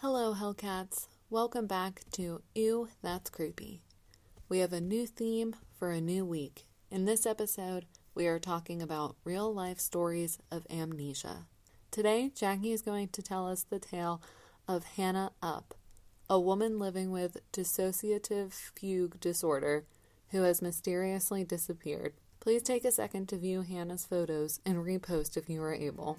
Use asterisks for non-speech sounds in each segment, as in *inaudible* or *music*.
Hello, Hellcats. Welcome back to Ew, That's Creepy. We have a new theme for a new week. In this episode, we are talking about real life stories of amnesia. Today, Jackie is going to tell us the tale of Hannah Upp, a woman living with dissociative fugue disorder who has mysteriously disappeared. Please take a second to view Hannah's photos and repost if you are able.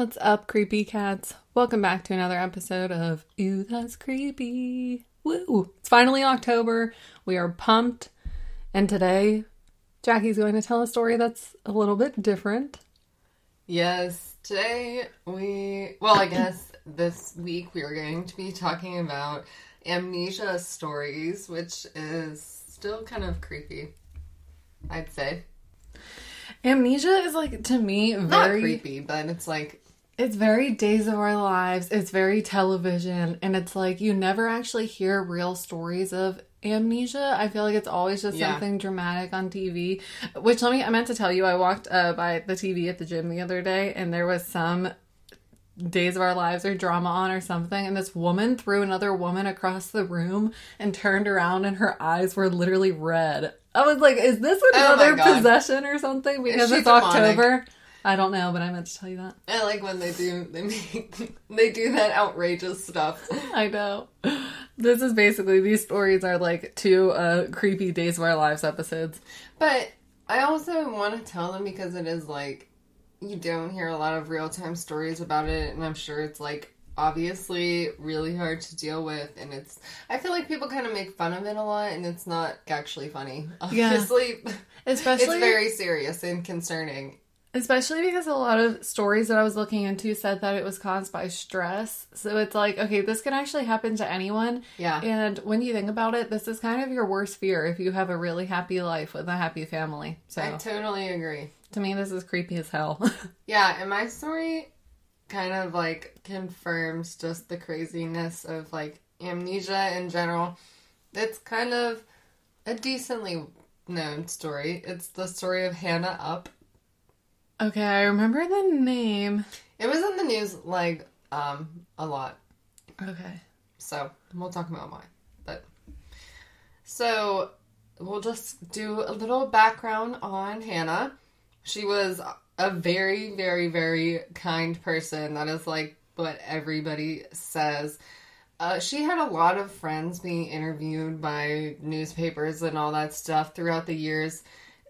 What's up, creepy cats? Welcome back to another episode of Ew, That's Creepy. Woo! It's finally October. We are pumped. And today, Jackie's going to tell a story that's a little bit different. Yes, today we, well, I guess *laughs* this week we are going to be talking about amnesia stories, which is still kind of creepy, I'd say. Amnesia is like, to me, very. Not creepy, but it's like it's very days of our lives. It's very television. And it's like you never actually hear real stories of amnesia. I feel like it's always just Yeah. something dramatic on TV. Which let me, I meant to tell you, I walked uh, by the TV at the gym the other day and there was some Days of Our Lives or drama on or something. And this woman threw another woman across the room and turned around and her eyes were literally red. I was like, is this Oh another God. possession or something? Because it's demonic? October. I don't know, but I meant to tell you that. I like when they do they make *laughs* they do that outrageous stuff. I know. This is basically these stories are like two uh creepy Days of Our Lives episodes. But I also want to tell them because it is like you don't hear a lot of real time stories about it, and I'm sure it's like obviously really hard to deal with, and it's I feel like people kind of make fun of it a lot, and it's not actually funny. Yeah. Obviously, *laughs* Especially it's very serious and concerning. Especially because a lot of stories that I was looking into said that it was caused by stress. So it's like, okay, this can actually happen to anyone. Yeah, And when you think about it, this is kind of your worst fear if you have a really happy life with a happy family. So I totally agree. to me this is creepy as hell. *laughs* Yeah, and my story kind of like confirms just the craziness of like amnesia in general. It's kind of a decently known story. It's the story of Hannah Upp. Okay, I remember the name. It was in the news like um a lot. Okay. So we'll talk about mine. But so we'll just do a little background on Hannah. She was a very, very, very kind person. That is like what everybody says. Uh, she had a lot of friends being interviewed by newspapers and all that stuff throughout the years.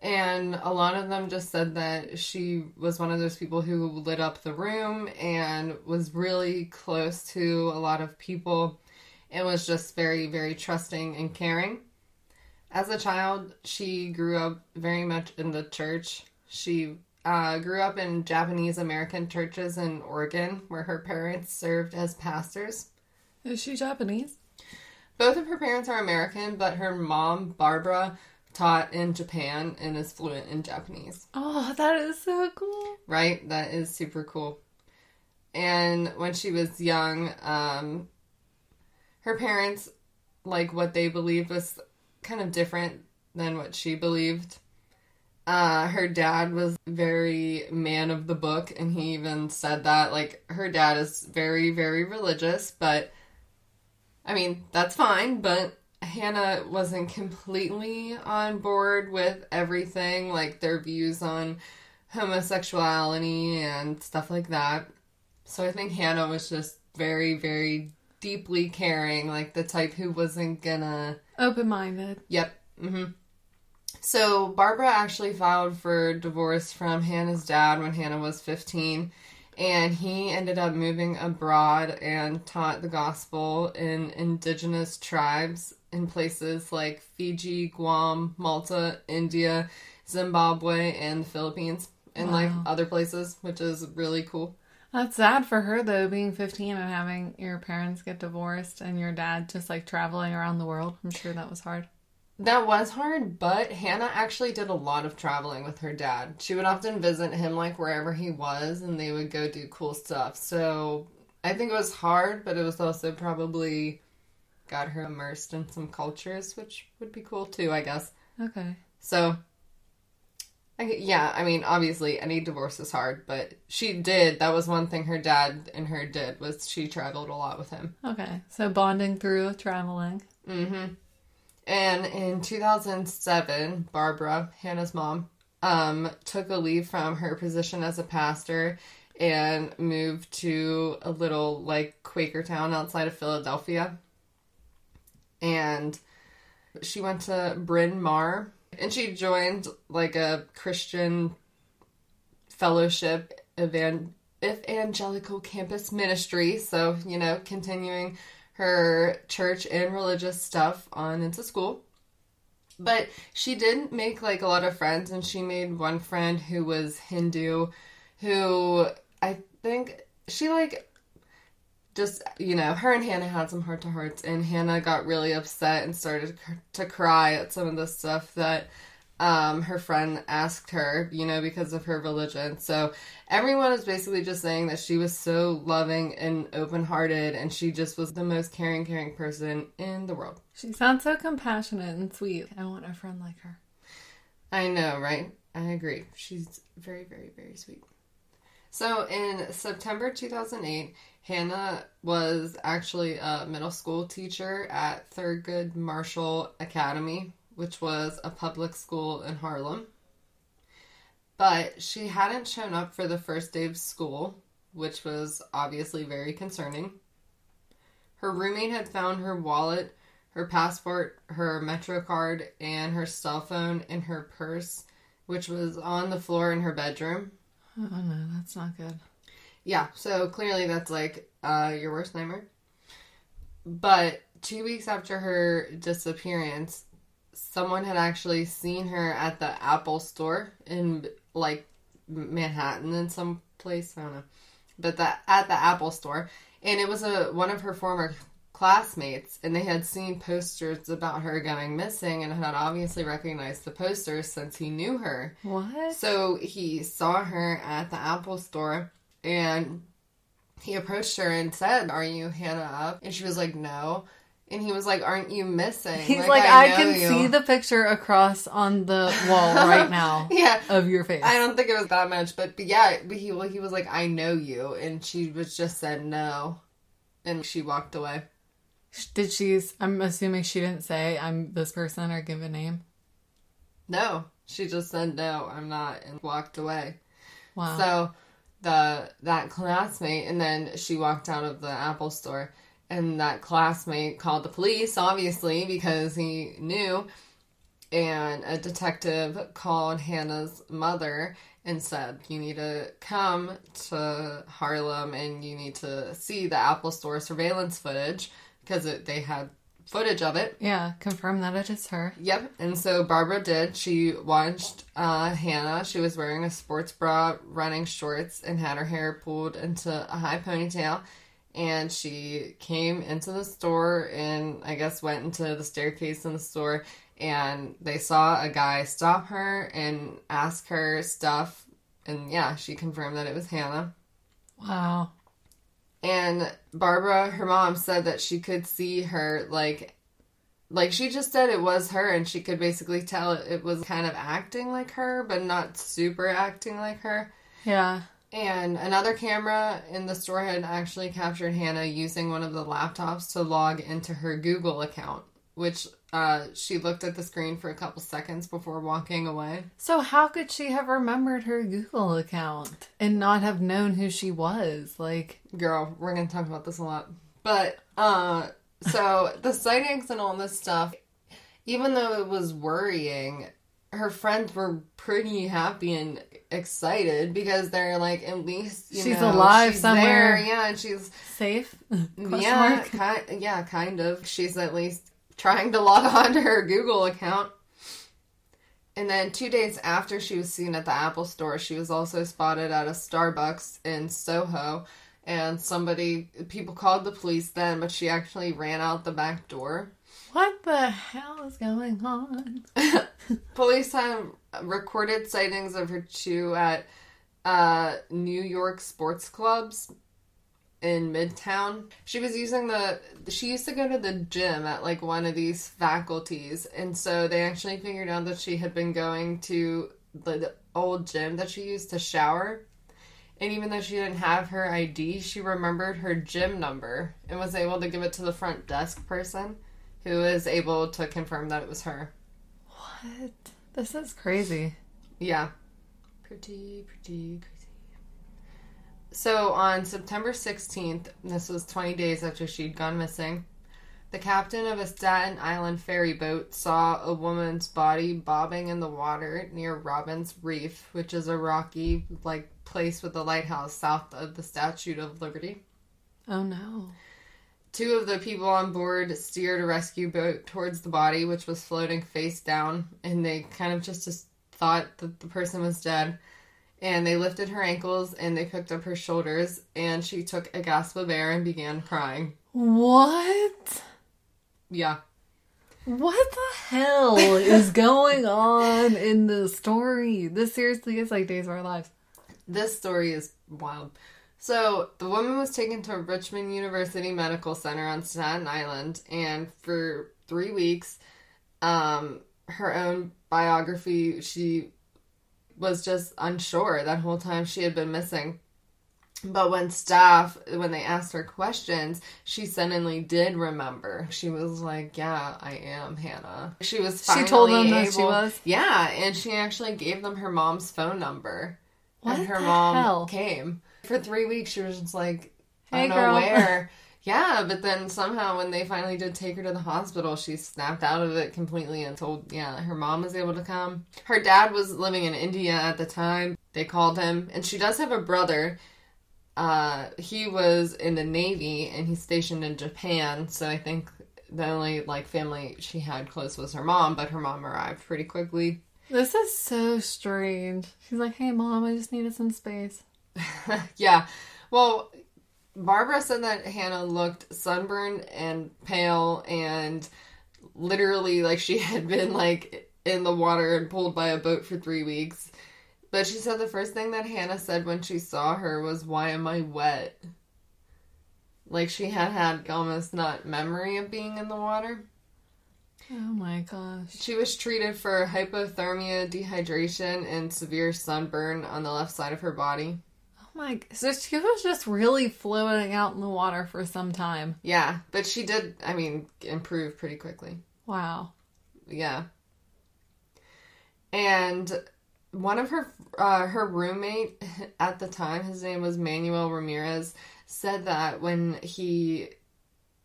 And a lot of them just said that she was one of those people who lit up the room and was really close to a lot of people and was just very, very trusting and caring. As a child, she grew up very much in the church. She uh, grew up in Japanese American churches in Oregon, where her parents served as pastors. Is she Japanese? Both of her parents are American, but her mom, Barbara, taught in Japan and is fluent in Japanese. Oh, that is so cool. Right? That is super cool. And when she was young, um, her parents, like what they believed was kind of different than what she believed. Uh, her dad was very man of the book, and he even said that. Like, her dad is very, very religious, but I mean, that's fine, but Hannah wasn't completely on board with everything, like their views on homosexuality and stuff like that. So I think Hannah was just very, very deeply caring, like the type who wasn't gonna. Open minded. Yep. Mm-hmm. So Barbara actually filed for divorce from Hannah's dad when Hannah was 15. And he ended up moving abroad and taught the gospel in indigenous tribes in places like Fiji, Guam, Malta, India, Zimbabwe, and the Philippines, and like other places, which is really cool. That's sad for her though, being 15 and having your parents get divorced and your dad just like traveling around the world. I'm sure that was hard. That was hard, but Hannah actually did a lot of traveling with her dad. She would often visit him like wherever he was and they would go do cool stuff. So I think it was hard, but it was also probably got her immersed in some cultures, which would be cool too, I guess. Okay. So I, yeah, I mean, obviously any divorce is hard, but she did. That was one thing her dad and her did was she traveled a lot with him. Okay. So bonding through traveling. Mm-hmm. And in 2007, Barbara, Hannah's mom, um, took a leave from her position as a pastor and moved to a little like Quaker town outside of Philadelphia. And she went to Bryn Mawr and she joined like a Christian fellowship evan- evangelical campus ministry. So, you know, continuing her church and religious stuff on into school. But she did make like a lot of friends, and she made one friend who was Hindu, who I think she like just you know her and Hannah had some heart to hearts, and Hannah got really upset and started to cry at some of the stuff that um, her friend asked her, you know, because of her religion. So everyone is basically just saying that she was so loving and open hearted and she just was the most caring, caring person in the world. She sounds so compassionate and sweet. I want a friend like her. I know, right? I agree. She's very, very, very sweet. So in September 2008, Hannah was actually a middle school teacher at Thurgood Marshall Academy which was a public school in Harlem. But she hadn't shown up for the first day of school, which was obviously very concerning. Her roommate had found her wallet, her passport, her Metro card, and her cell phone in her purse, which was on the floor in her bedroom. Oh no, that's not good. Yeah, so clearly that's like uh, your worst nightmare. But two weeks after her disappearance, someone had actually seen her at the Apple store in like Manhattan in some place. I don't know, but that at the Apple store, and it was a one of her former classmates, and they had seen posters about her going missing, and had obviously recognized the posters since he knew her. What? So he saw her at the Apple store, and he approached her and said, "Are you Hannah Upp?" And she was like, "No." And he was like, "Aren't you missing?" He's like, like "I, I can you. see the picture across on the wall *laughs* right now, yeah, of your face." I don't think it was that much, but, but yeah, but he well, he was like, "I know you," and she was just said no, and she walked away. Did she? I'm assuming she didn't say I'm this person or give a name. No, she just said no, I'm not, and walked away. Wow. So the that classmate, and then she walked out of the Apple store and that classmate called the police, obviously, because he knew. And a detective called Hannah's mother and said, You need to come to Harlem and you need to see the Apple Store surveillance footage because they had footage of it. Yeah, confirm that it is her. Yep. And so Barbara did. She watched uh, Hannah. She was wearing a sports bra, running shorts, and had her hair pulled into a high ponytail and she came into the store and I guess went into the staircase in the store and they saw a guy stop her and ask her stuff and yeah, she confirmed that it was Hannah. Wow. And Barbara, her mom said that she could see her like like she just said it was her and she could basically tell it was kind of acting like her but not super acting like her. Yeah. And another camera in the store had actually captured Hannah using one of the laptops to log into her Google account, which uh, she looked at the screen for a couple seconds before walking away. So, how could she have remembered her Google account and not have known who she was? Like, girl, we're going to talk about this a lot. But, uh, so *laughs* the sightings and all this stuff, even though it was worrying, her friends were pretty happy and excited because they're like at least she's know, alive she's somewhere. There. Yeah, and she's safe. *laughs* yeah, kind, yeah, kind of. She's at least trying to log *laughs* on to her Google account. And then two days after she was seen at the Apple store, she was also spotted at a Starbucks in Soho. And somebody, people called the police then, but she actually ran out the back door. What the hell is going on? *laughs* Police have recorded sightings of her too at uh, New York sports clubs in Midtown. She was using the. She used to go to the gym at like one of these faculties, and so they actually figured out that she had been going to the old gym that she used to shower. And even though she didn't have her ID, she remembered her gym number and was able to give it to the front desk person who was able to confirm that it was her. What? This is crazy. Yeah. Pretty, pretty crazy. So on September 16th, this was 20 days after she'd gone missing, the captain of a Staten Island ferry boat saw a woman's body bobbing in the water near Robbins Reef, which is a rocky like place with a lighthouse south of the Statue of Liberty. Oh no. Two of the people on board steered a rescue boat towards the body, which was floating face down, and they kind of just, just thought that the person was dead. And they lifted her ankles and they picked up her shoulders, and she took a gasp of air and began crying. What? Yeah. What the hell is *laughs* going on in this story? This seriously is like Days of Our Lives. This story is wild. So, the woman was taken to Richmond University Medical Center on Staten Island, and for three weeks, um, her own biography, she was just unsure that whole time she had been missing. But when staff, when they asked her questions, she suddenly did remember. She was like, "Yeah, I am Hannah." She was. She told them that she was? Yeah, and she actually gave them her mom's phone number. What and her mom hell? came for three weeks. She was just like, Hey, I don't girl. know where. *laughs* yeah, but then somehow when they finally did take her to the hospital, she snapped out of it completely and told, yeah, her mom was able to come. Her dad was living in India at the time. They called him, and she does have a brother. Uh, he was in the Navy and he's stationed in Japan, so I think the only like family she had close was her mom, but her mom arrived pretty quickly. This is so strange. She's like, hey, mom, I just needed some space. *laughs* yeah. Well, Barbara said that Hannah looked sunburned and pale and literally like she *laughs* had been like in the water and pulled by a boat for three weeks. But she said the first thing that Hannah said when she saw her was, Why am I wet? Like she had had almost not memory of being in the water. Oh my gosh. She was treated for hypothermia, dehydration, and severe sunburn on the left side of her body. My. So she was just really floating out in the water for some time. Yeah, but she did, I mean, improve pretty quickly. Wow. Yeah. And one of her uh, her roommate *laughs* at the time, his name was Manuel Ramirez, said that when he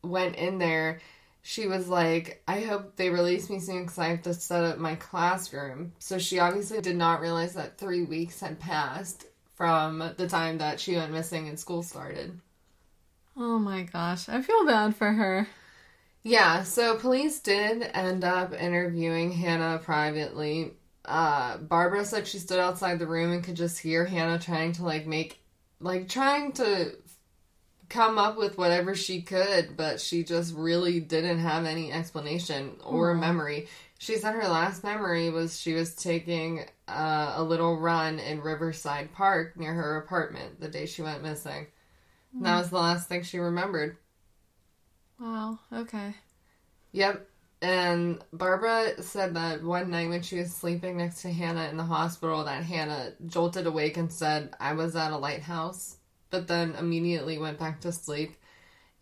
went in there, she was like, "I hope they release me soon because I have to set up my classroom." So she obviously did not realize that three weeks had passed from the time that she went missing and school started. Oh my gosh. I feel bad for her. Yeah, so police did end up interviewing Hannah privately. Uh, Barbara said she stood outside the room and could just hear Hannah trying to like make, like trying to come up with whatever she could, but she just really didn't have any explanation or memory. She said her last memory was she was taking uh, a little run in Riverside Park near her apartment the day she went missing. And that was the last thing she remembered. Wow. Okay. Yep. And Barbara said that one night when she was sleeping next to Hannah in the hospital, that Hannah jolted awake and said, I was at a lighthouse, but then immediately went back to sleep.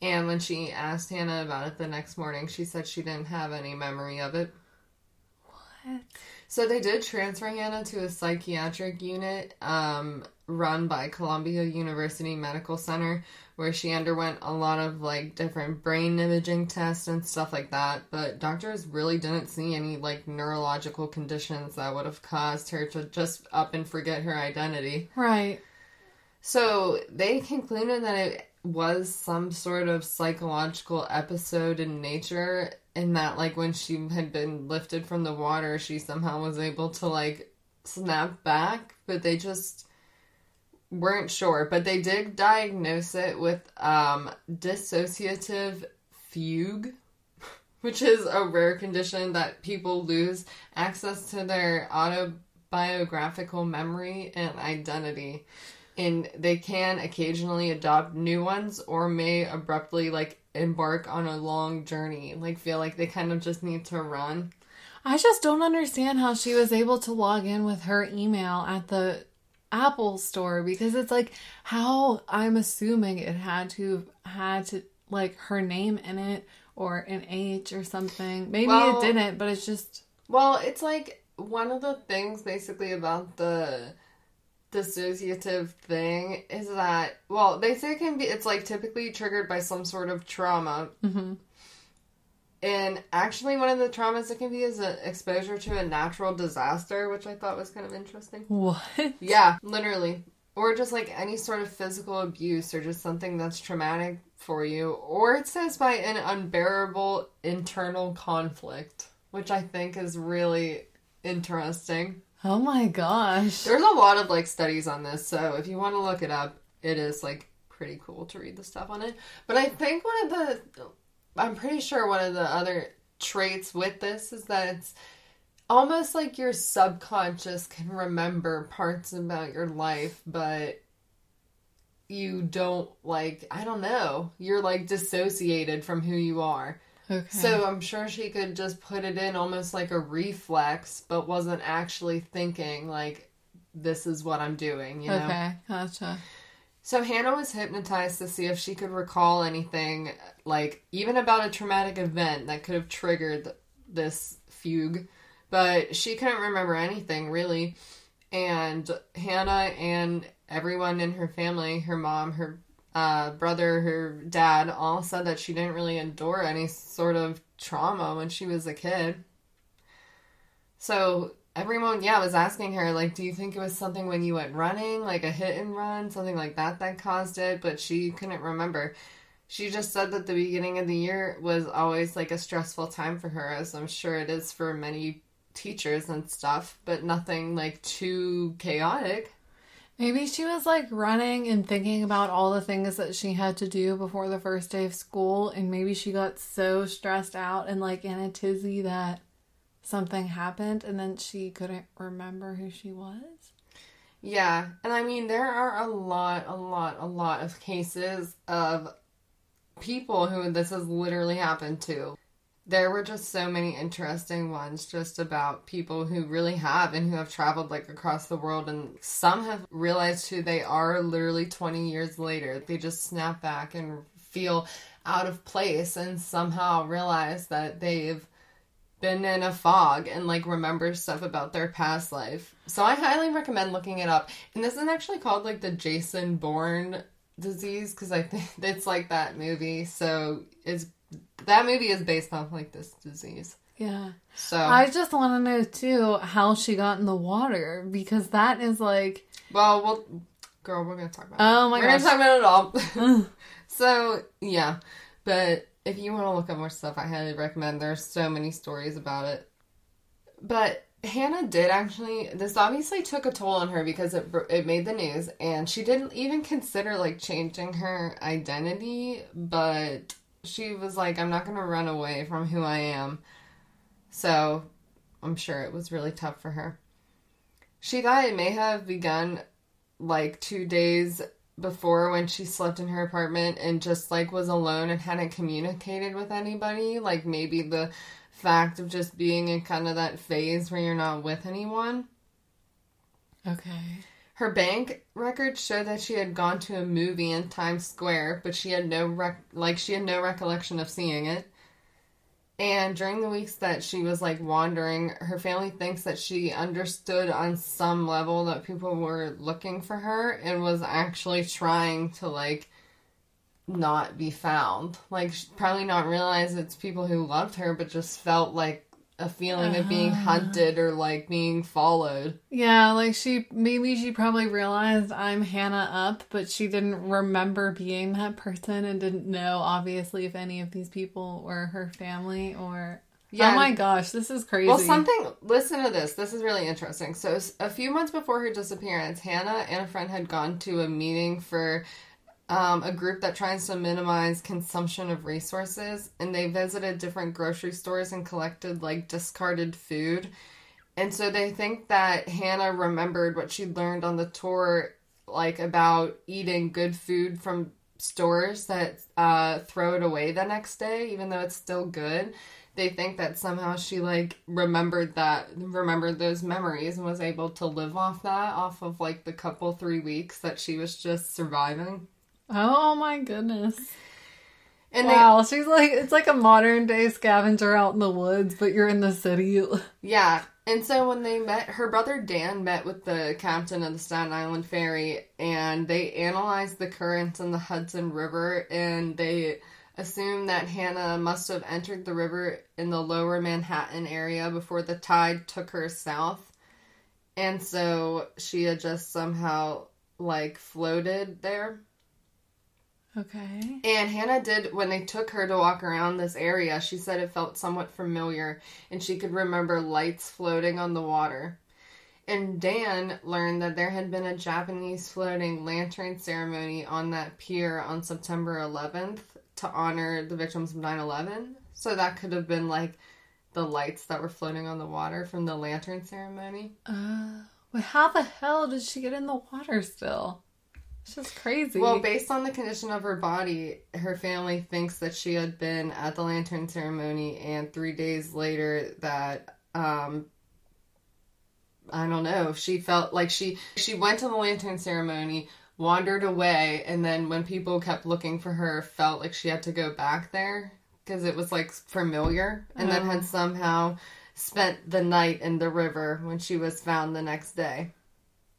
And when she asked Hannah about it the next morning, she said she didn't have any memory of it. What? So they did transfer Hannah to a psychiatric unit um, run by Columbia University Medical Center, where she underwent a lot of like different brain imaging tests and stuff like that. But doctors really didn't see any like neurological conditions that would have caused her to just up and forget her identity. Right. So they concluded that it was some sort of psychological episode in nature, and that like when she had been lifted from the water, she somehow was able to like snap back, but they just weren't sure. But they did diagnose it with um, dissociative fugue, *laughs* which is a rare condition that people lose access to their autobiographical memory and identity. And they can occasionally adopt new ones or may abruptly like embark on a long journey, like feel like they kind of just need to run. I just don't understand how she was able to log in with her email at the Apple store because it's like how I'm assuming it had to had to like her name in it or an H or something. Maybe Well- it didn't, but it's just Well, it's like one of the things basically about the dissociative thing is that well, they say it can be it's like typically triggered by some sort of trauma. Mhm. And actually one of the traumas it can be is an exposure to a natural disaster, which I thought was kind of interesting. what? Yeah, literally. Or just like any sort of physical abuse or just something that's traumatic for you. Or it says by an unbearable internal conflict, which I think is really interesting. Oh my gosh. There's a lot of like studies on this, so if you want to look it up, it is like pretty cool to read the stuff on it. But I think one of the I'm pretty sure one of the other traits with this is that it's almost like your subconscious can remember parts about your life, but you don't like I don't know. You're like dissociated from who you are. Okay. So I'm sure she could just put it in almost like a reflex, but wasn't actually thinking like this is what I'm doing, you know. Okay, gotcha. So Hannah was hypnotized to see if she could recall anything like even about a traumatic event that could have triggered this fugue, but she couldn't remember anything really. And Hannah and everyone in her family, her mom, her uh, brother, her dad, all said that she didn't really endure any sort of trauma when she was a kid. So everyone, yeah, was asking her, like, do you think it was something when you went running, like a hit and run, something like that that caused it? But she couldn't remember. She just said that the beginning of the year was always like a stressful time for her, as I'm sure it is for many teachers and stuff, but nothing like too chaotic. Maybe she was like running and thinking about all the things that she had to do before the first day of school, and maybe she got so stressed out and like in a tizzy that something happened and then she couldn't remember who she was. Yeah, and I mean there are a lot, a lot, a lot of cases of people who this has literally happened to. There were just so many interesting ones just about people who really have and who have traveled like across the world and some have realized who they are literally 20 years later. They just snap back and feel out of place and somehow realize that they've been in a fog and like remember stuff about their past life. So I highly recommend looking it up. And this is actually called like the Jason Bourne disease because I think *laughs* it's like that movie. So it's that movie is based off like this disease. Yeah. So I just want to know too how she got in the water because that is like, well, we'll girl, we're gonna talk about. oh my we're gonna talk about it all. *laughs* so yeah, but if you want to look up more stuff, I highly recommend. There's so many stories about it. But Hannah did actually. This obviously took a toll on her because it it made the news, and she didn't even consider like changing her identity. But she was like, "I'm not gonna run away from who I am." So I'm sure it was really tough for her. She thought it may have begun like two days before when she slept in her apartment and just like was alone and hadn't communicated with anybody. Like maybe the fact of just being in kind of that phase where you're not with anyone. Okay. Her bank records show that she had gone to a movie in Times Square, but she had no rec- like she had no recollection of seeing it. And during the weeks that she was like wandering, her family thinks that she understood on some level that people were looking for her and was actually trying to like not be found. Like probably not realize it's people who loved her, but just felt like a feeling of being Uh-huh. hunted or like being followed. Yeah, like she maybe she probably realized I'm Hannah Upp, but she didn't remember being that person and didn't know obviously if any of these people were her family or Yeah. Oh my gosh, this is crazy. Well, something. Listen to this. This is really interesting. So, a few months before her disappearance, Hannah and a friend had gone to a meeting for um, a group that tries to minimize consumption of resources, and they visited different grocery stores and collected like discarded food. And so they think that Hannah remembered what she learned on the tour, like about eating good food from stores that uh, throw it away the next day, even though it's still good. They think that somehow she like remembered that, remembered those memories, and was able to live off that, off of like the couple three weeks that she was just surviving. Oh my goodness. And wow, she's like it's like a modern day scavenger out in the woods, but you're in the city. yeah. And so when they met, her brother Dan met with the captain of the Staten Island Ferry, and they analyzed the currents in the Hudson River, and they assumed that Hannah must have entered the river in the lower Manhattan area before the tide took her south. And so she had just somehow like floated there. Okay. And Hannah did, when they took her to walk around this area, she said it felt somewhat familiar and she could remember lights floating on the water. And Dan learned that there had been a Japanese floating lantern ceremony on that pier on September 11th to honor the victims of 9 11. So that could have been like the lights that were floating on the water from the lantern ceremony. Uh, well, how the hell did she get in the water still? It's just crazy. Well, based on the condition of her body, her family thinks that she had been at the lantern ceremony, and three days later, that um, I don't know. She felt like she she went to the lantern ceremony, wandered away, and then when people kept looking for her, felt like she had to go back there because it was like familiar, and then Oh. had somehow spent the night in the river when she was found the next day.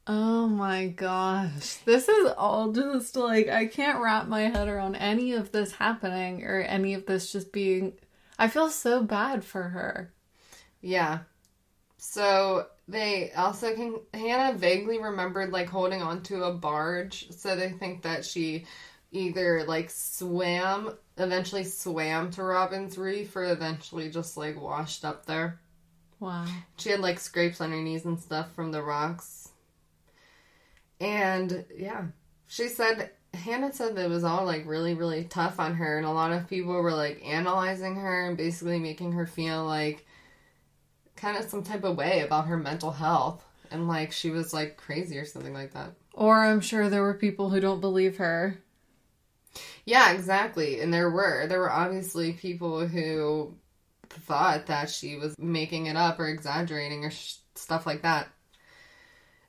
Oh my gosh. This is all just like, I can't wrap my head around any of this happening or any of this just being. I feel so bad for her. Yeah. So they also can Hannah vaguely remembered like holding onto a barge, so they think that she either like swam eventually swam to Robbins Reef or eventually just like washed up there. Wow. She had like scrapes on her knees and stuff from the rocks. And yeah, she said Hannah said that it was all like really, really tough on her, and a lot of people were like analyzing her and basically making her feel like kind of some type of way about her mental health and like she was like crazy or something like that. Or I'm sure there were people who don't believe her. Yeah, exactly. And there were. There were obviously people who thought that she was making it up or exaggerating or sh- stuff like that.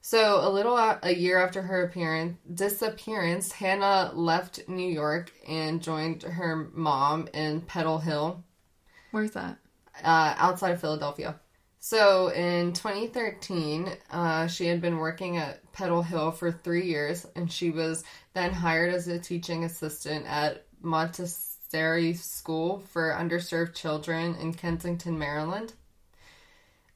So, a little a a year after her appearance, disappearance, Hannah left New York and joined her mom in Pendle Hill, Where's that? uh, outside of Philadelphia. So, in 2013, uh, she had been working at Pendle Hill for three years, and she was then hired as a teaching assistant at Montessori School for Underserved Children in Kensington, Maryland.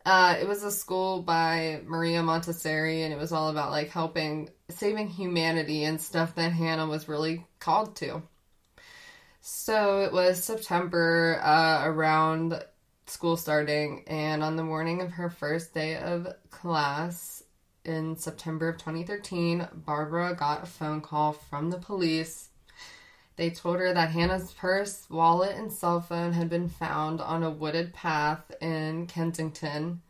Uh, it was a school by Maria Montessori, and it was all about like helping saving humanity and stuff that Hannah was really called to. So it was September, uh, around school starting, and on the morning of her first day of class in September of 2013, Barbara got a phone call from the police. They told her that Hannah's purse, wallet, and cell phone had been found on a wooded path in Kensington.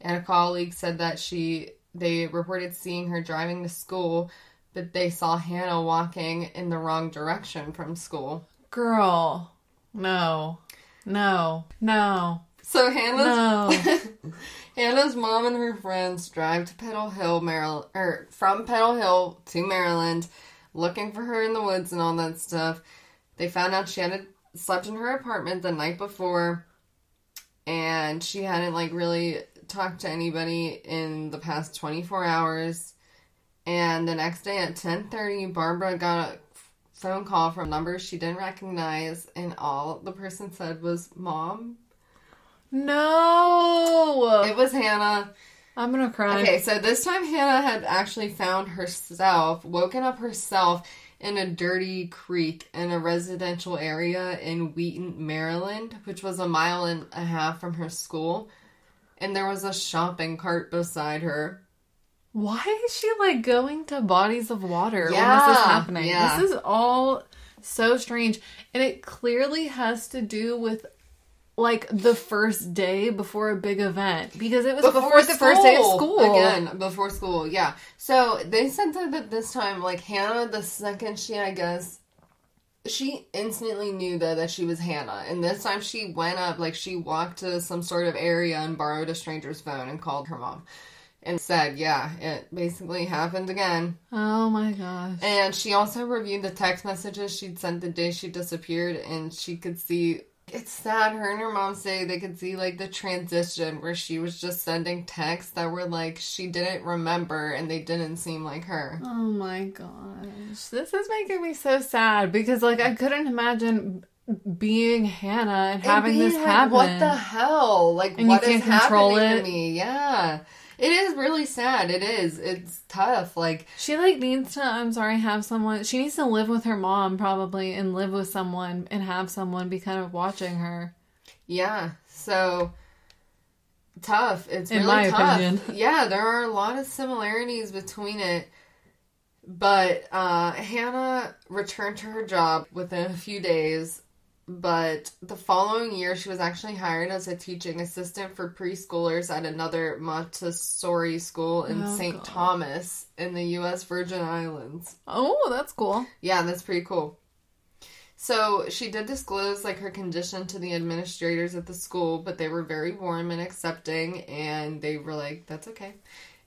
And a colleague said that she they reported seeing her driving to school, but they saw Hannah walking in the wrong direction from school. Girl. No. No. No. So Hannah's No. *laughs* Hannah's mom and her friends drive to Pendle Hill, Maryland, or er, from Pendle Hill to Maryland, looking for her in the woods and all that stuff. They found out she had slept in her apartment the night before, and she hadn't like really talked to anybody in the past 24 hours. And the next day at 10:30, Barbara got a phone call from numbers she didn't recognize, and all the person said was "mom." no. It was Hannah. I'm gonna cry. Okay, so this time Hannah had actually found herself, woken up herself in a dirty creek in a residential area in Wheaton, Maryland, which was a mile and a half from her school. And there was a shopping cart beside her. Why is she like going to bodies of water when this is happening? yeah. This is all so strange. And it clearly has to do with like the first day before a big event because it was before, the first day of school. again before school yeah so they said that this time like hannah the second she i guess she instantly knew that, that she was hannah and this time she went up like she walked to some sort of area and borrowed a stranger's phone and called her mom and said yeah it basically happened again Oh my gosh. and she also reviewed the text messages she'd sent the day she disappeared, and she could see. It's sad. Her and her mom say they could see like the transition where she was just sending texts that were like she didn't remember and they didn't seem like her. Oh my gosh. This is making me so sad because like I couldn't imagine being Hannah and having And this like, happen. What the hell? Like And what is happening it. to me? Yeah. It is really sad. It is. It's tough. Like She like needs to I'm sorry, have someone she needs to live with her mom probably and live with someone and have someone be kind of watching her. Yeah. So tough. It's In really my tough. opinion. Yeah, there are a lot of similarities between it. But uh, Hannah returned to her job within a few days. But the following year, she was actually hired as a teaching assistant for preschoolers at another Montessori school in Oh, St. Thomas in the U.S. Virgin Islands. Oh, that's cool. Yeah, that's pretty cool. So she did disclose like her condition to the administrators at the school, but they were very warm and accepting, and they were like, "That's okay."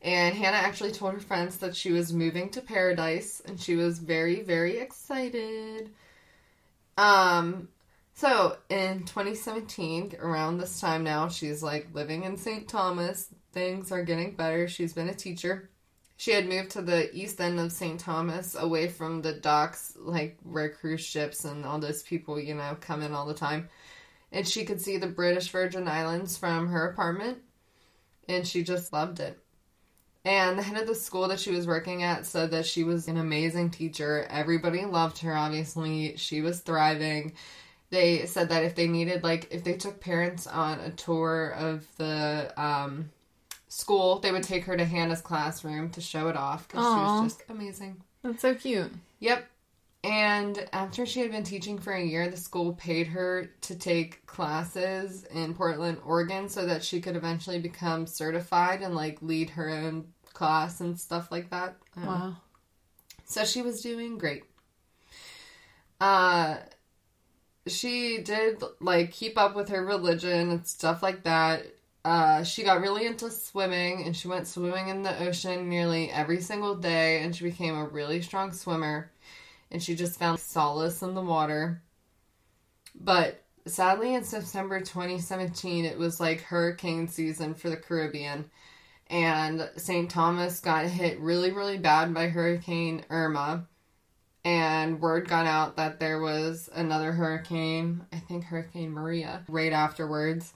And Hannah actually told her friends that she was moving to paradise, and she was very, very excited. Um, so in 2017, around this time now, she's like living in St. Thomas. Things are getting better. She's been a teacher. She had moved to the east end of St. Thomas, away from the docks, like where cruise ships and all those people, you know, come in all the time. And she could see the British Virgin Islands from her apartment, and she just loved it. And the head of the school that she was working at said that she was an amazing teacher. Everybody loved her, obviously. She was thriving. They said that if they needed, like, if they took parents on a tour of the um, school, they would take her to Hannah's classroom to show it off because she was just amazing. That's so cute. Yep. And after she had been teaching for a year, the school paid her to take classes in Portland, Oregon, so that she could eventually become certified and like lead her own class and stuff like that. Um, Wow. So she was doing great. Uh she did like keep up with her religion and stuff like that. Uh she got really into swimming and she went swimming in the ocean nearly every single day and she became a really strong swimmer and she just found solace in the water. But sadly in September 2017 it was like hurricane season for the Caribbean and St. Thomas got hit really, really bad by Hurricane Irma. And word got out that there was another hurricane, I think Hurricane Maria, right afterwards.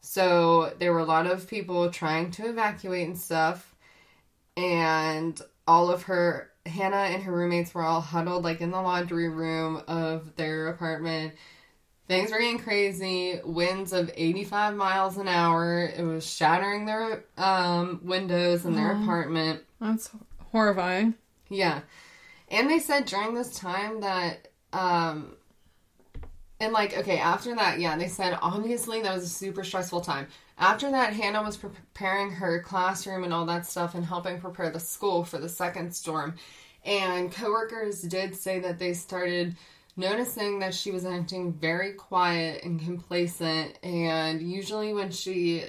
So there were a lot of people trying to evacuate and stuff. And all of her, Hannah and her roommates were all huddled like in the laundry room of their apartment. Things were getting crazy. Winds of 85 miles an hour. It was shattering their um, windows in their Aw. apartment. That's horrifying. Yeah. And they said during this time that, um, and like, okay, after that, yeah, they said obviously that was a super stressful time. After that, Hannah was preparing her classroom and all that stuff and helping prepare the school for the second storm. And coworkers did say that they started noticing that she was acting very quiet and complacent. And usually when she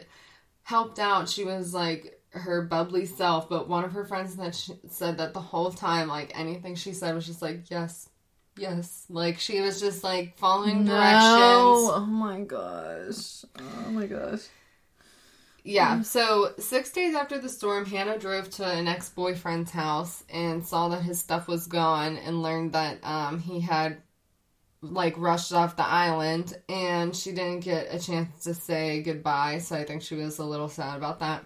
helped out, she was like her bubbly self. But one of her friends that she said that the whole time, like anything she said was just like, yes, yes. Like she was just like following directions. Oh my gosh. Oh my gosh. Yeah. So six days after the storm, Hannah drove to an ex boyfriend's house and saw that his stuff was gone and learned that um, he had like rushed off the island and she didn't get a chance to say goodbye. So I think she was a little sad about that.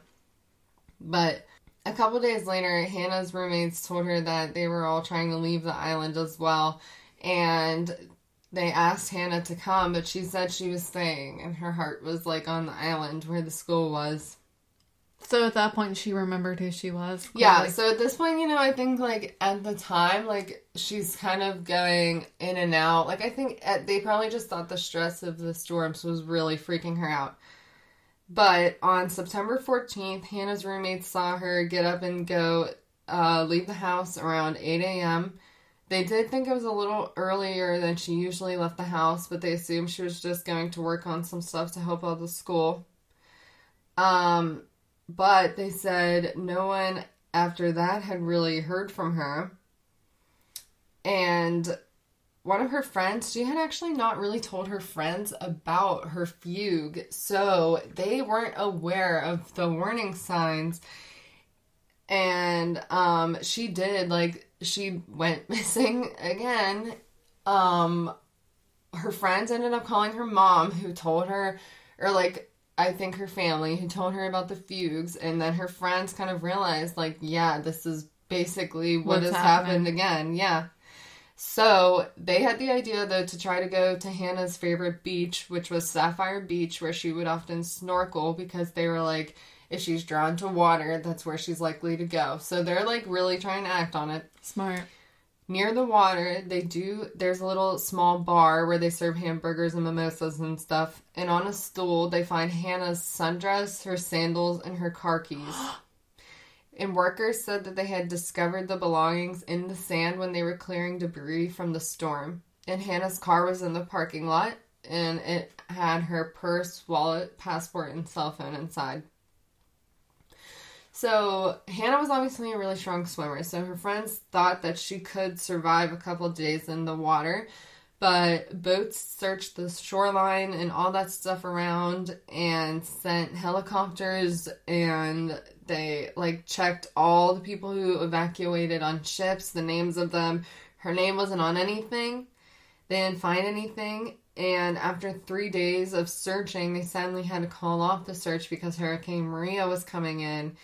But a couple days later, Hannah's roommates told her that they were all trying to leave the island as well. And they asked Hannah to come, but she said she was staying, and her heart was like on the island where the school was. So at that point, she remembered who she was. Yeah, so at this point, you know, I think like at the time, like she's kind of going in and out. Like I think at, they probably just thought the stress of the storms was really freaking her out. But on September 14th, Hannah's roommates saw her get up and go uh, leave the house around 8 a.m. They did think it was a little earlier than she usually left the house, but they assumed she was just going to work on some stuff to help out the school. Um, but they said no one after that had really heard from her. And one of her friends, she had actually not really told her friends about her fugue, so they weren't aware of the warning signs. And um she did like she went *laughs* missing again. Um her friends ended up calling her mom who told her or like I think her family who told her about the fugues and then her friends kind of realized like yeah, this is basically what What's has happening. happened again. Yeah. So they had the idea though to try to go to Hannah's favorite beach, which was Sapphire Beach, where she would often snorkel because they were like, if she's drawn to water, that's where she's likely to go. So they're like really trying to act on it. smart. Near the water, they do, there's a little small bar where they serve hamburgers and mimosas and stuff. And on a stool, they find Hannah's sundress, her sandals, and her car keys. *gasps* *gasps* *gasps* And workers said that they had discovered the belongings in the sand when they were clearing debris from the storm. And Hannah's car was in the parking lot, and it had her purse, wallet, passport, and cell phone inside. So Hannah was obviously a really strong swimmer, so her friends thought that she could survive a couple days in the water. But boats searched the shoreline and all that stuff around and sent helicopters and they like checked all the people who evacuated on ships, the names of them. Her name wasn't on anything. They didn't find anything. And after three days of searching, they suddenly had to call off the search because Hurricane Maria was coming in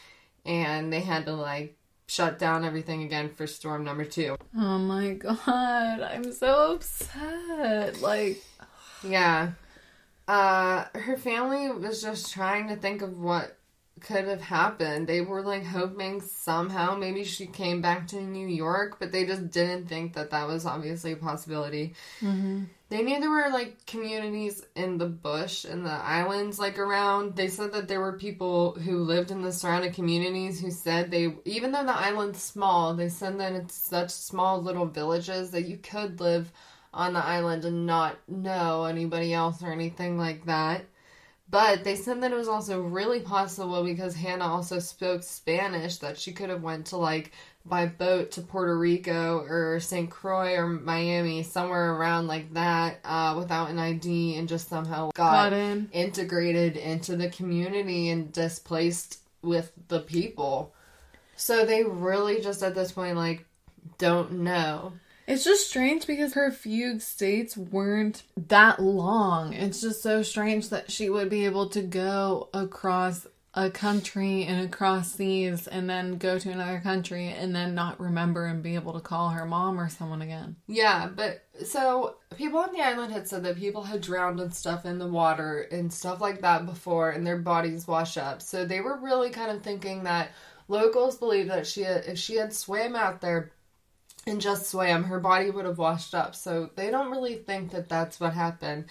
and they had to like shut down everything again for storm number two. Oh my god, I'm so upset. Like, Yeah. Uh her family was just trying to think of what could have happened. They were like hoping somehow maybe she came back to New York, but they just didn't think that that was obviously a possibility. Mm-hmm. They knew there were like communities in the bush and the islands like around. They said that there were people who lived in the surrounding communities who said they, even though the island's small, they said that it's such small little villages that you could live on the island and not know anybody else or anything like that. But they said that it was also really possible because Hannah also spoke Spanish that she could have went to like by boat to Puerto Rico or St. Croix or Miami, somewhere around like that, uh, without an ID and just somehow got got in. integrated into the community and displaced with the people. So they really just at this point like don't know. It's just strange because her fugue states weren't that long. It's just so strange that she would be able to go across a country and across seas and then go to another country and then not remember and be able to call her mom or someone again. Yeah, but so people on the island had said that people had drowned and stuff in the water and stuff like that before and their bodies wash up. So they were really kind of thinking that locals believe that she if she had swam out there and just swam, her body would have washed up. So they don't really think that that's what happened.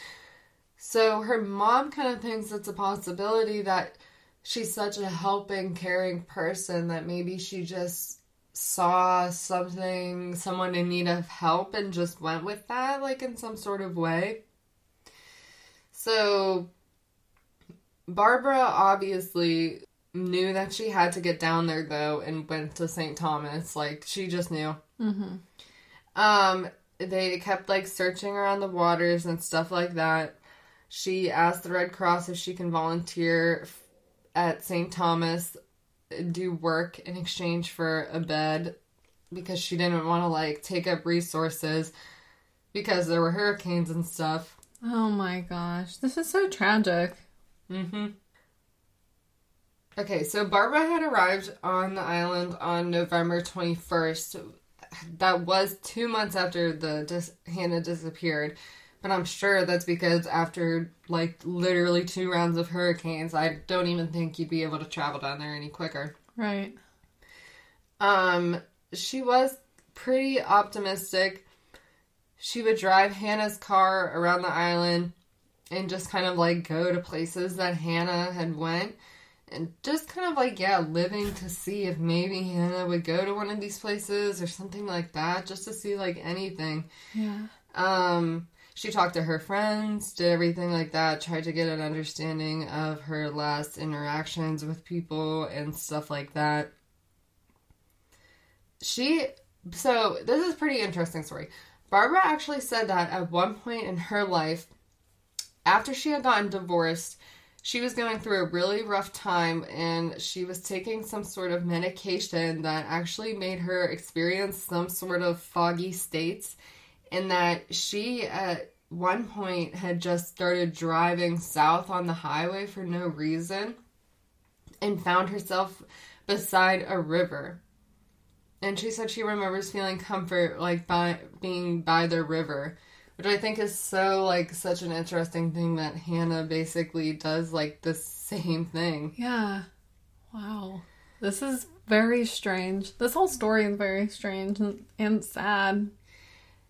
So her mom kind of thinks it's a possibility that she's such a helping, caring person that maybe she just saw something, someone in need of help, and just went with that, like in some sort of way. So Barbara obviously knew that she had to get down there though and went to St. Thomas. Like she just knew. Mm-hmm. Um, they kept like searching around the waters and stuff like that. She asked the Red Cross if she can volunteer at St. Thomas, do work in exchange for a bed because she didn't want to like take up resources because there were hurricanes and stuff. Oh my gosh. This is so tragic. Mm-hmm. Okay, so Barbara had arrived on the island on November 21st. That was two months after the dis- Hannah disappeared. But I'm sure that's because after like literally two rounds of hurricanes, I don't even think you'd be able to travel down there any quicker. Right. Um, she was pretty optimistic. She would drive Hannah's car around the island and just kind of like go to places that Hannah had went and just kind of like yeah, living to see if maybe Hannah would go to one of these places or something like that just to see like anything. Yeah. Um she talked to her friends, did everything like that, tried to get an understanding of her last interactions with people and stuff like that. She so this is pretty interesting story. Barbara actually said that at one point in her life, after she had gotten divorced, she was going through a really rough time and she was taking some sort of medication that actually made her experience some sort of foggy states and that she at one point had just started driving south on the highway for no reason and found herself beside a river. And she said she remembers feeling comfort like by being by the river which i think is so like such an interesting thing that hannah basically does like the same thing Yeah. Wow. This is very strange. This whole story is very strange and, and sad.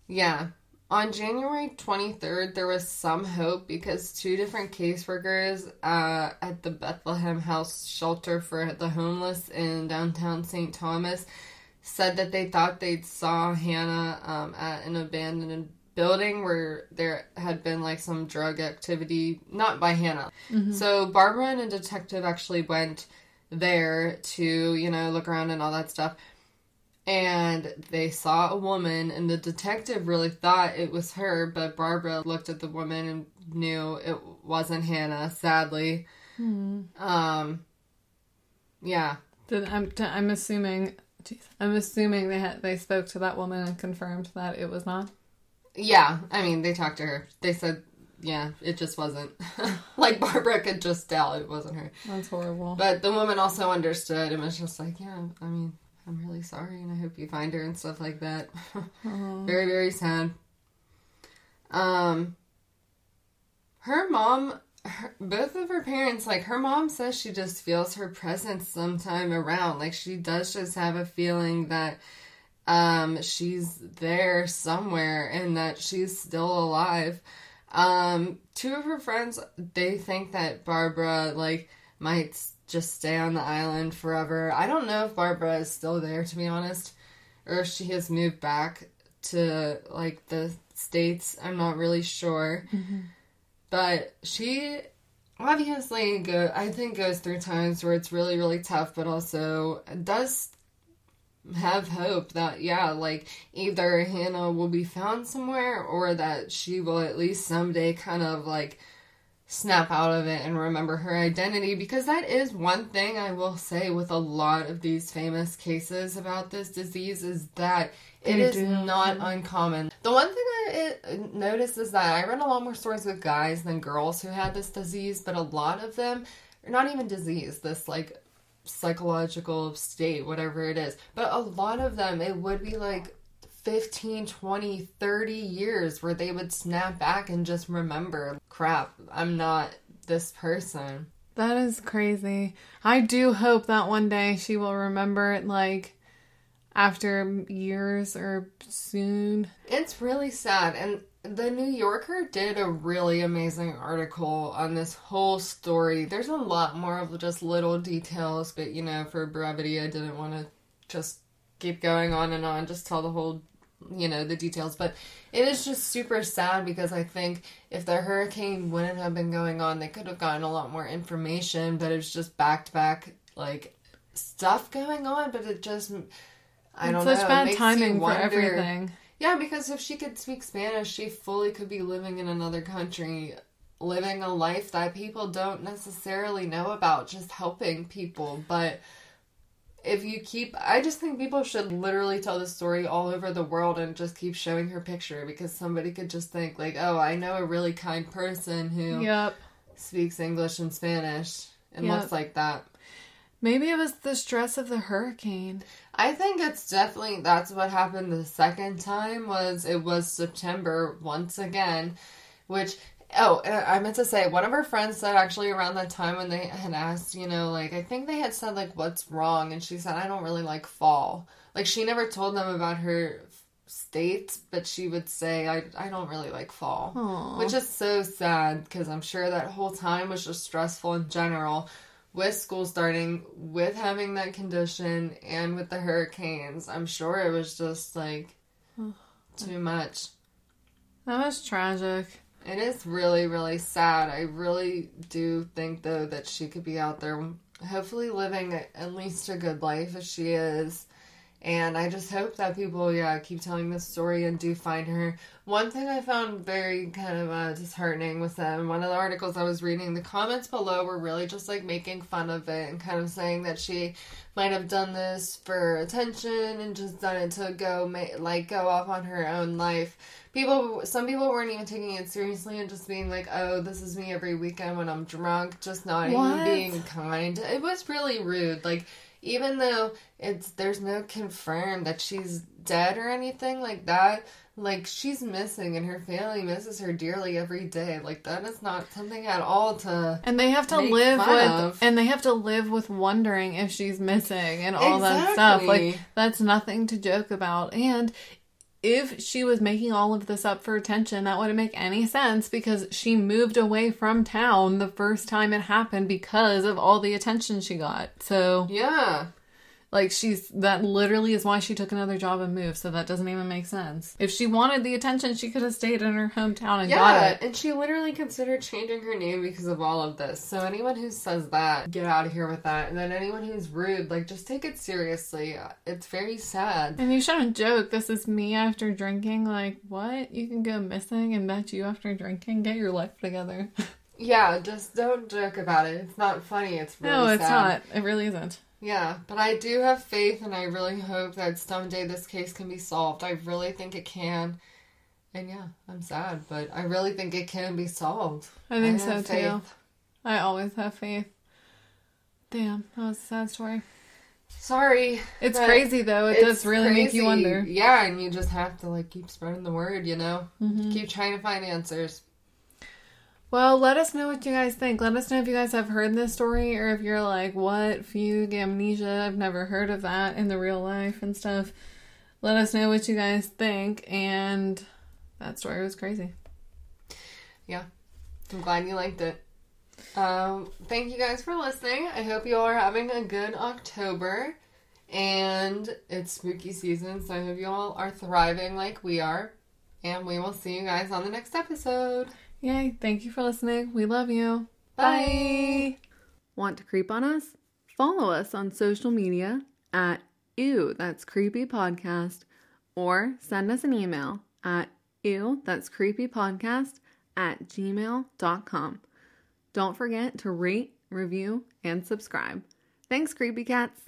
yeah on january 23rd there was some hope because two different caseworkers uh, at the bethlehem house shelter for the homeless in downtown st thomas said that they thought they saw hannah um, at an abandoned building where there had been like some drug activity not by hannah so barbara and a detective actually went there to you know look around and all that stuff and they saw a woman and the detective really thought it was her but barbara looked at the woman and knew it wasn't hannah sadly um yeah Did, I'm, I'm assuming. Geez, I'm assuming they had they spoke to that woman and confirmed that it was not. Yeah i mean they talked to her. They said yeah it just wasn't. *laughs* Like barbara could just tell it wasn't her. That's horrible. but the woman also understood and was just like yeah i mean i'm really sorry and i hope you find her and stuff like that. Very very sad. Um her mom her, both of her parents like her mom says she just feels her presence sometime around. Like she does just have a feeling that um she's there somewhere and that she's still alive. Um two of her friends they think that barbara like might just stay on the island forever. I don't know if barbara is still there to be honest or if she has moved back to like the states. I'm not really sure. But she obviously go i think goes through times where it's really really tough but also does have hope that yeah like either hannah will be found somewhere or that she will at least someday kind of like snap out of it and remember her identity because that is one thing I will say with a lot of these famous cases about this disease is that it They is do. not uncommon. The one thing I uh, noticed is that I read a lot more stories with guys than girls who had this disease, but a lot of them are not even disease, this like psychological state, whatever it is. But a lot of them, it would be like 15, 20, 30 years where they would snap back and just remember, crap, I'm not this person. That is crazy. I do hope that one day she will remember it like after years or soon. It's really sad. And the New Yorker did a really amazing article on this whole story. There's a lot more of just little details, but you know, for brevity, I didn't want to just keep going on and on, just tell the whole, you know, the details. But it is just super sad because I think if the hurricane wouldn't have been going on, they could have gotten a lot more information, but it's just back to back, like, stuff going on, but it just. I don't Such know. it bad timing for everything. Yeah, because if she could speak Spanish, she fully could be living in another country, living a life that people don't necessarily know about, just helping people. But if you keep, I just think people should literally tell the story all over the world and just keep showing her picture because somebody could just think, like, oh, I know a really kind person who Yep. speaks English and Spanish and Yep. looks like that. Maybe it was the stress of the hurricane. I think it's definitely that's what happened the second time was it was September once again which oh uh, i meant to say one of her friends said actually around that time when they had asked you know like i think they had said like what's wrong? And she said i don't really like fall. Like she never told them about her state but she would say i, I don't really like fall Aw. which is so sad because i'm sure that whole time was just stressful in general with school starting with having that condition and with the hurricanes i'm sure it was just like *sighs* too much That was tragic. it is really, really sad. I really do think, though, that she could be out there, hopefully living at least a good life as she is. And I just hope that people, yeah, keep telling this story and do find her. One thing I found very kind of uh, disheartening was that in one of the articles I was reading, the comments below were really just like making fun of it and kind of saying that she might have done this for attention and just done it to go ma- like go off on her own life. People, some people weren't even taking it seriously and just being like, "Oh, this is me every weekend when I'm drunk," just not What? even being kind. It was really rude. Like even though it's there's no confirmed that she's dead or anything like that. Like she's missing and her family misses her dearly every day. Like that is not something at all to And they have to live with of. and they have to live with wondering if she's missing and all that stuff. Like that's nothing to joke about. And if she was making all of this up for attention, that wouldn't make any sense because she moved away from town the first time it happened because of all the attention she got. So, yeah. Like, she's that literally is why she took another job and moved. So, that doesn't even make sense. If she wanted the attention, she could have stayed in her hometown and got Yeah, it. and she literally considered changing her name because of all of this. So anyone who says that, get out of here with that. And then anyone who's rude, like just take it seriously. It's very sad. And you shouldn't joke. This is me after drinking. Like, what? You can go missing and that's you after drinking? Get your life together. *laughs* Yeah, just don't joke about it. It's not funny. It's really no, it's sad. not. It really isn't. Yeah, but I do have faith, and I really hope that someday this case can be solved. I really think it can. And yeah, I'm sad, but I really think it can be solved. I think I so have too. I always have faith. Damn, that was a sad story. Sorry. It's crazy though. It does really make you wonder. Yeah, and you just have to like keep spreading the word, you know? Mm-hmm. Keep trying to find answers. Well, let us know what you guys think. Let us know if you guys have heard this story or if you're like, what? Fugue, amnesia? I've never heard of that in the real life and stuff. Let us know what you guys think. And that story was crazy. Yeah. I'm glad you liked it. Um, thank you guys for listening. I hope you all are having a good October. And it's spooky season, so I hope you all are thriving like we are. And we will see you guys on the next episode. Yay. Thank you for listening. We love you. Bye. Want to creep on us? Follow us on social media at Ew, that's creepy podcast, or send us an email at ew, that's creepy podcast at gmail.com. Don't forget to rate, review, and subscribe. Thanks, creepy cats.